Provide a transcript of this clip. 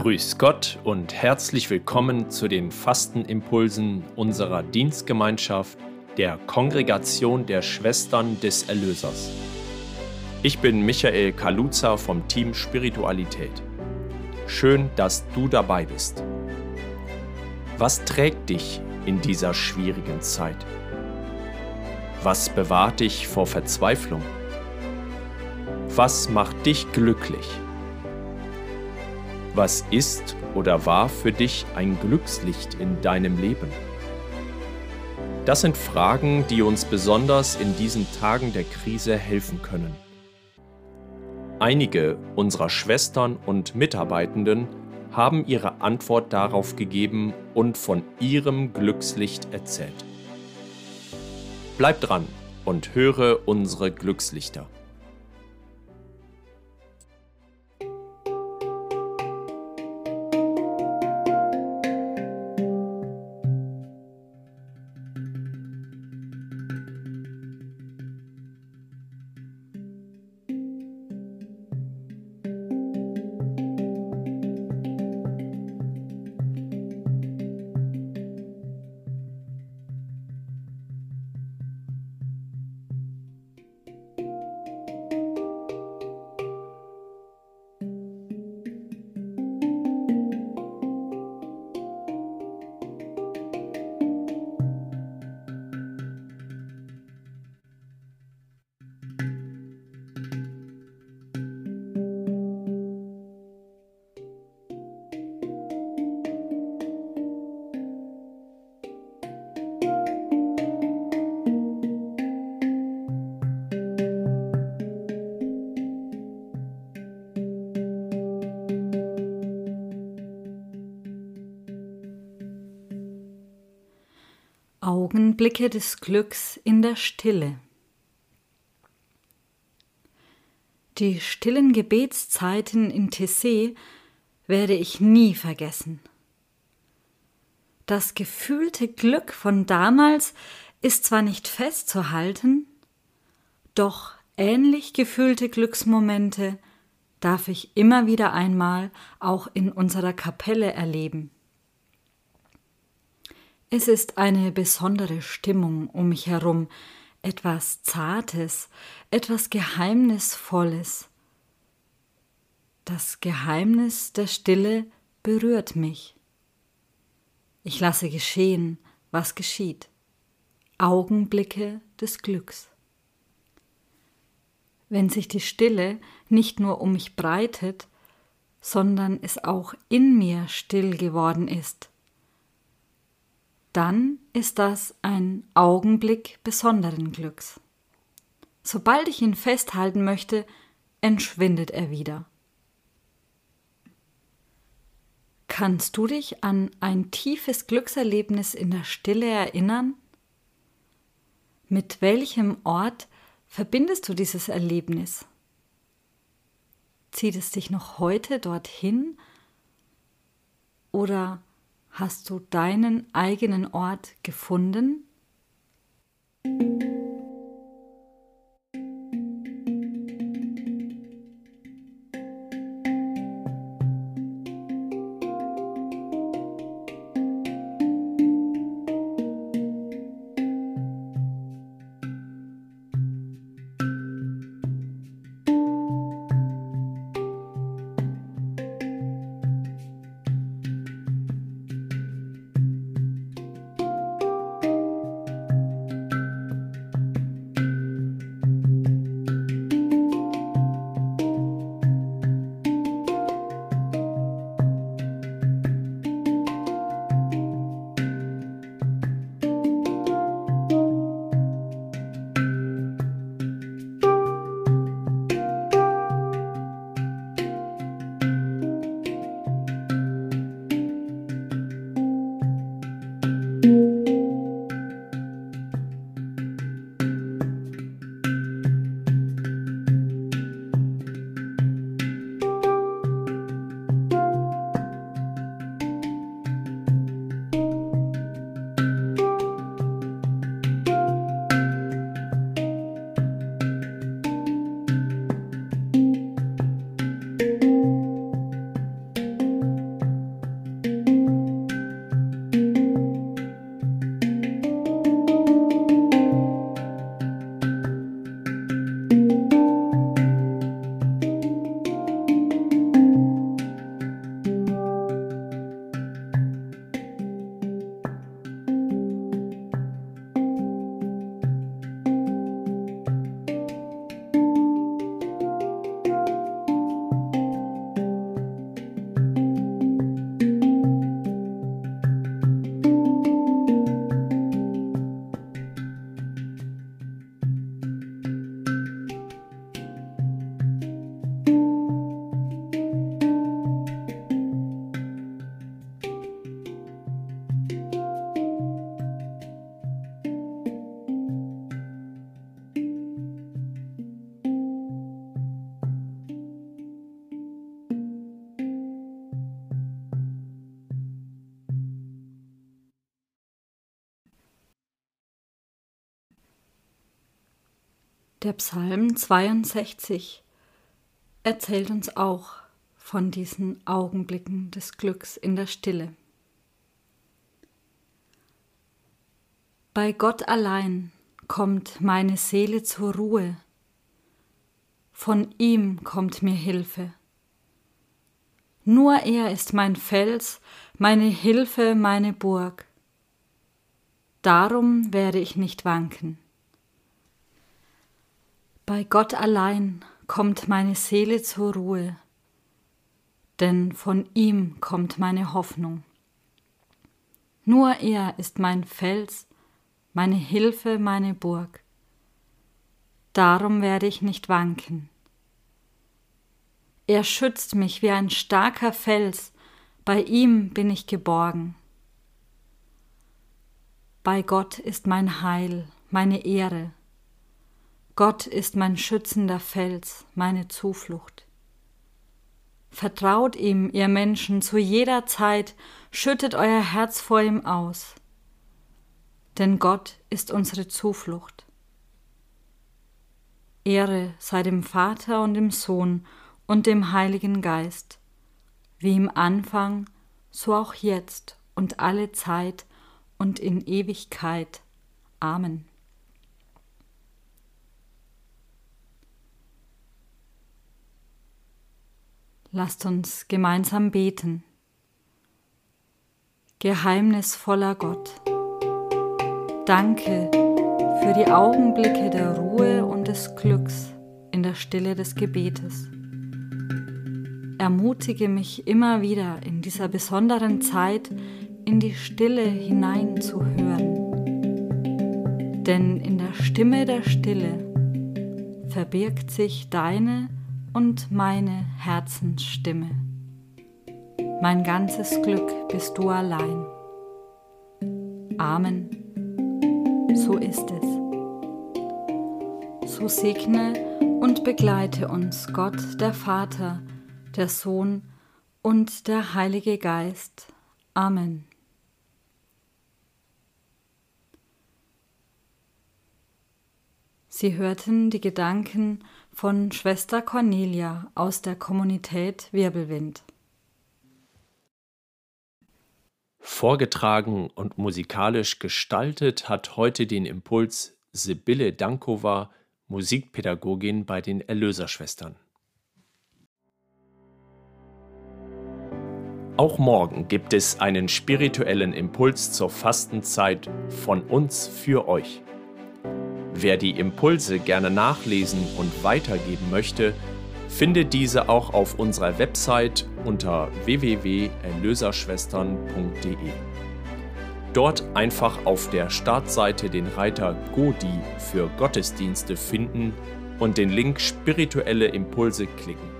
Grüß Gott und herzlich willkommen zu den Fastenimpulsen unserer Dienstgemeinschaft der Kongregation der Schwestern des Erlösers. Ich bin Michael Kaluza vom Team Spiritualität. Schön, dass du dabei bist. Was trägt dich in dieser schwierigen Zeit? Was bewahrt dich vor Verzweiflung? Was macht dich glücklich? Was ist oder war für dich ein Glückslicht in deinem Leben? Das sind Fragen, die uns besonders in diesen Tagen der Krise helfen können. Einige unserer Schwestern und Mitarbeitenden haben ihre Antwort darauf gegeben und von ihrem Glückslicht erzählt. Bleib dran und höre unsere Glückslichter. Augenblicke des Glücks in der Stille. Die stillen Gebetszeiten in Tessé werde ich nie vergessen. Das gefühlte Glück von damals ist zwar nicht festzuhalten, doch ähnlich gefühlte Glücksmomente darf ich immer wieder einmal auch in unserer Kapelle erleben. Es ist eine besondere Stimmung um mich herum, etwas Zartes, etwas Geheimnisvolles. Das Geheimnis der Stille berührt mich. Ich lasse geschehen, was geschieht. Augenblicke des Glücks. Wenn sich die Stille nicht nur um mich breitet, sondern es auch in mir still geworden ist, dann ist das ein Augenblick besonderen Glücks. Sobald ich ihn festhalten möchte, entschwindet er wieder. Kannst du dich an ein tiefes Glückserlebnis in der Stille erinnern? Mit welchem Ort verbindest du dieses Erlebnis? Zieht es dich noch heute dorthin? Oder Hast du deinen eigenen Ort gefunden? Der Psalm 62 erzählt uns auch von diesen Augenblicken des Glücks in der Stille. Bei Gott allein kommt meine Seele zur Ruhe, von ihm kommt mir Hilfe. Nur er ist mein Fels, meine Hilfe, meine Burg. Darum werde ich nicht wanken. Bei Gott allein kommt meine Seele zur Ruhe, denn von ihm kommt meine Hoffnung. Nur er ist mein Fels, meine Hilfe, meine Burg. Darum werde ich nicht wanken. Er schützt mich wie ein starker Fels, bei ihm bin ich geborgen. Bei Gott ist mein Heil, meine Ehre, Gott ist mein schützender Fels, meine Zuflucht. Vertraut ihm, ihr Menschen, zu jeder Zeit, schüttet euer Herz vor ihm aus. Denn Gott ist unsere Zuflucht. Ehre sei dem Vater und dem Sohn und dem Heiligen Geist, wie im Anfang, so auch jetzt und alle Zeit und in Ewigkeit. Amen. Lasst uns gemeinsam beten. Geheimnisvoller Gott, danke für die Augenblicke der Ruhe und des Glücks in der Stille des Gebetes. Ermutige mich immer wieder in dieser besonderen Zeit in die Stille hineinzuhören. Denn in der Stimme der Stille verbirgt sich deine und meine Herzensstimme. Mein ganzes Glück bist du allein. Amen. So ist es. So segne und begleite uns Gott, der Vater, der Sohn und der Heilige Geist. Amen. Sie hörten die Gedanken von Schwester Cornelia aus der Kommunität Wirbelwind. Vorgetragen und musikalisch gestaltet hat heute den Impuls Sibylle Dankova, Musikpädagogin bei den Erlöserschwestern. Auch morgen gibt es einen spirituellen Impuls zur Fastenzeit von uns für euch. Wer die Impulse gerne nachlesen und weitergeben möchte, findet diese auch auf unserer Website unter www.erlöserschwestern.de. Dort einfach auf der Startseite den Reiter Godi für Gottesdienste finden und den Link Spirituelle Impulse klicken.